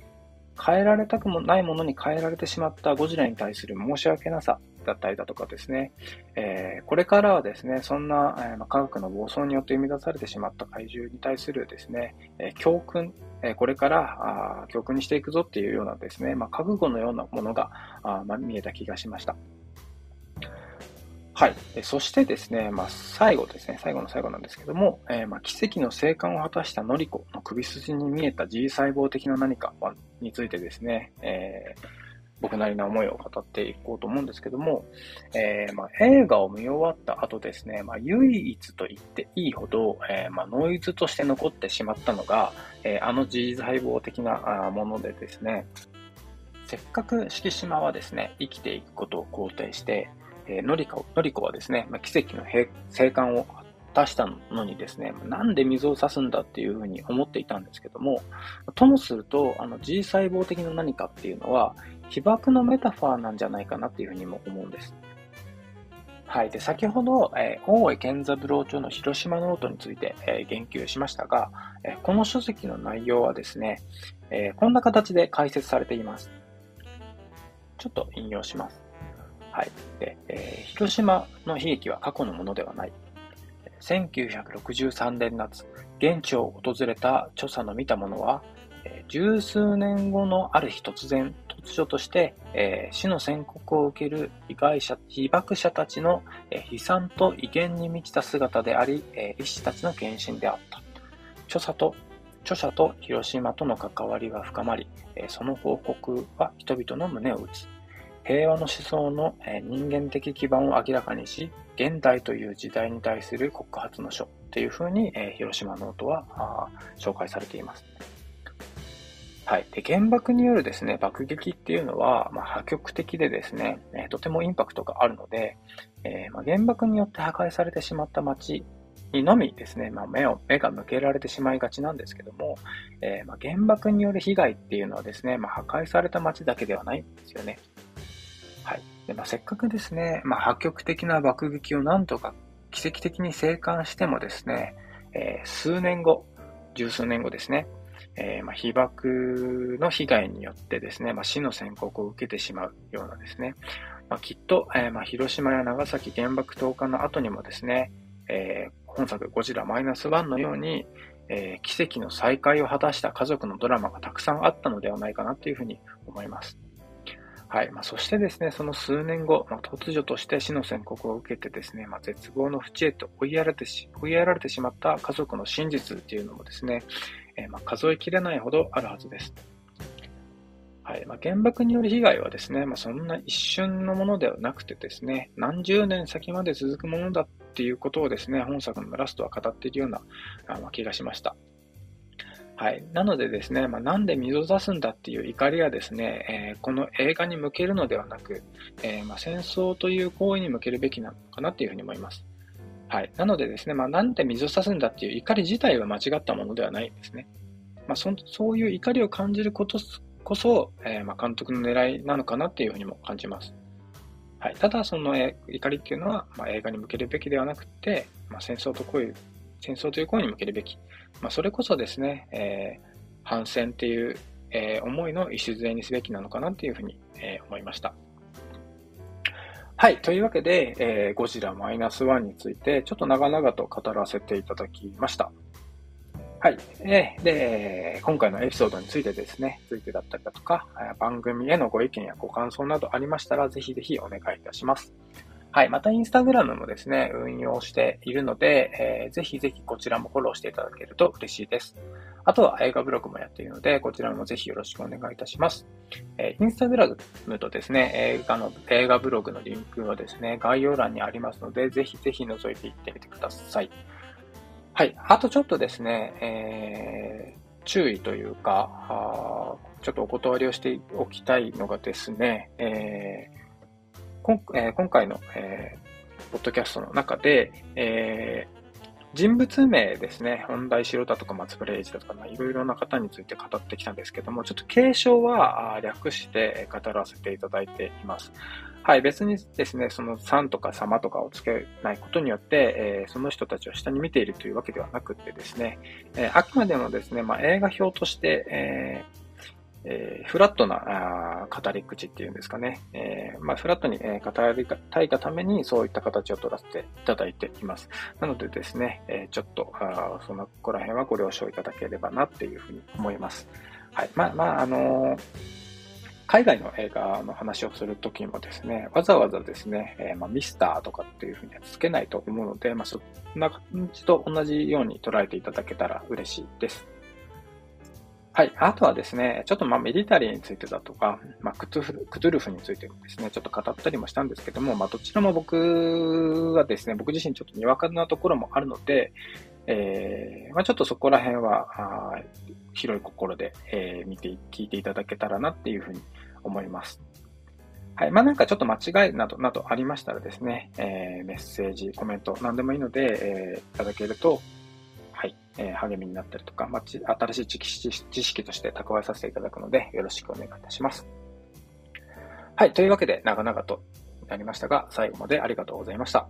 変えられたくもないものに変えられてしまったゴジラに対する申し訳なさだったりだとかですね、えこれからはですね、そんな、えま科学の暴走によって生み出されてしまった怪獣に対するですね、え教訓、えこれからあ教訓にしていくぞっていうようなですね、まあ、覚悟のようなものがあ、ま、見えた気がしました。はい。そしてですね、まあ、最後ですね、最後の最後なんですけども、えー、まあ、奇跡の生還を果たしたノリコの首筋に見えた G 細胞的な何かについてですね、えー、僕なりの思いを語っていこうと思うんですけども、えー、まあ、映画を見終わった後ですね、まあ、唯一と言っていいほど、えー、まあ、ノイズとして残ってしまったのが、えあの G 細胞的なものでですね、せっかく敷島はですね、生きていくことを肯定して、えー、のりこ、のりこはですね、まあ、奇跡の生還を果たしたのにですね、なんで水を差すんだっていうふうに思っていたんですけども、ともすると、あの G 細胞的な何かっていうのは、被爆のメタファーなんじゃないかなっていうふうにも思うんです。はい。で、先ほど、えー、大江健三郎著の広島ノートについて、えー、言及しましたが、えー、この書籍の内容はですね、え、こんな形で解説されています。ちょっと引用します。はい。で、えー、広島の悲劇は過去のものではない。1963年夏、現地を訪れた著者の見たものは、えー、十数年後のある日突然、突如として、えー、死の宣告を受ける被害者、被爆者たちの、えー、悲惨と威厳に満ちた姿であり、えー、医師たちの献身であった。著者と著者と広島との関わりが深まり、その報告は人々の胸を打つ。平和の思想の人間的基盤を明らかにし、現代という時代に対する告発の書っていうふうに、え広島ノートは紹介されています。はい。で、原爆によるですね、爆撃っていうのは、まあ、破局的でですね、え、とてもインパクトがあるので、えー、まあ、原爆によって破壊されてしまった街にのみですね、まあ、目を、目が向けられてしまいがちなんですけども、えー、ま原爆による被害っていうのはですね、ま破壊された街だけではないんですよね。はい。でまあ、せっかくですね、まあ、破局的な爆撃をなんとか奇跡的に生還してもですね、えー、数年後、十数年後ですね、えー、まあ、被爆の被害によってですね、まあ、死の宣告を受けてしまうようなですね、まあ、きっと、えー、ま広島や長崎原爆投下の後にもですね、え本作ゴジラマイナスワンのように、え奇跡の再会を果たした家族のドラマがたくさんあったのではないかなというふうに思います。はい。まあ、そしてですね、その数年後、まあ、突如として死の宣告を受けてですね、まあ、絶望の淵へと追いやられてし、追いやられてしまった家族の真実っていうのもですね、えー、ま、数えきれないほどあるはずです。はい。ま、原爆による被害はですね、ま、そんな一瞬のものではなくてですね、何十年先まで続くものだっていうことをですね、本作のラストは語っているようなあ気がしました。はい。なのでですね、まあ、なんで水を出すんだっていう怒りはですね、えー、この映画に向けるのではなく、えー、まあ、戦争という行為に向けるべきなのかなっていうふうに思います。はい。なのでですね、まあ、なんで水を差すんだっていう怒り自体は間違ったものではないんですね。まあ、そそういう怒りを感じることこそ、えー、まあ、監督の狙いなのかなっていうふうにも感じます。はい。ただ、その、え怒りっていうのは、まあ、映画に向けるべきではなくて、まあ、戦争とこういう戦争という声に向けるべき。まあ、それこそですね、えー、反戦っていう、えー、思いの礎にすべきなのかなっていうふうに、えー、思いました。はい。というわけで、えー、ゴジラマイナスワンについて、ちょっと長々と語らせていただきました。はい。えー、で、今回のエピソードについてですね、ついてだったりだとか、番組へのご意見やご感想などありましたら、ぜひぜひお願いいたします。はい。また、インスタグラムもですね、運用しているので、えー、ぜひぜひこちらもフォローしていただけると嬉しいです。あとは映画ブログもやっているので、こちらもぜひよろしくお願いいたします。えー、インスタグラムとですね、映画の、映画ブログのリンクはですね、概要欄にありますので、ぜひぜひ覗いていってみてください。はい。あとちょっとですね、えー、注意というか、ちょっとお断りをしておきたいのがですね、えー、こんえー、今回の、えー、ポッドキャストの中で、えー、人物名ですね、本題城だとか松村英二だとか、いろいろな方について語ってきたんですけども、ちょっと継承は略して語らせていただいています。はい、別にですね、そのさんとか様とかをつけないことによって、えー、その人たちを下に見ているというわけではなくてですね、えー、あくまでもですね、まあ、映画表として、えーえー、フラットなあ語り口っていうんですかね。えー、まあ、フラットに、え語りたいがためにそういった形を取らせていただいています。なのでですね、え、ちょっと、あそのこら辺はご了承いただければなっていうふうに思います。はい。まあ、まあ、あの海外の映画の話をするときもですね、わざわざですね、えー、まあ、ミスターとかっていうふうにはつけないと思うので、まあ、そんな感じと同じように捉えていただけたら嬉しいです。はい。あとはですね、ちょっとまあミリタリーについてだとか、まあクトゥルクトゥルフについてもですね、ちょっと語ったりもしたんですけども、まあどちらも僕はですね、僕自身ちょっとにわかなところもあるので、えー、まあちょっとそこら辺は、あ広い心で、えー、見て、聞いていただけたらなっていうふうに思います。はい。まあなんかちょっと間違いなど、などありましたらですね、えー、メッセージ、コメント、何でもいいので、え、いただけるとはい、えー、励みになったりとか、まあ、新しい知識として蓄えさせていただくので、よろしくお願いいたします。はい、というわけで、長々となりましたが、最後までありがとうございました。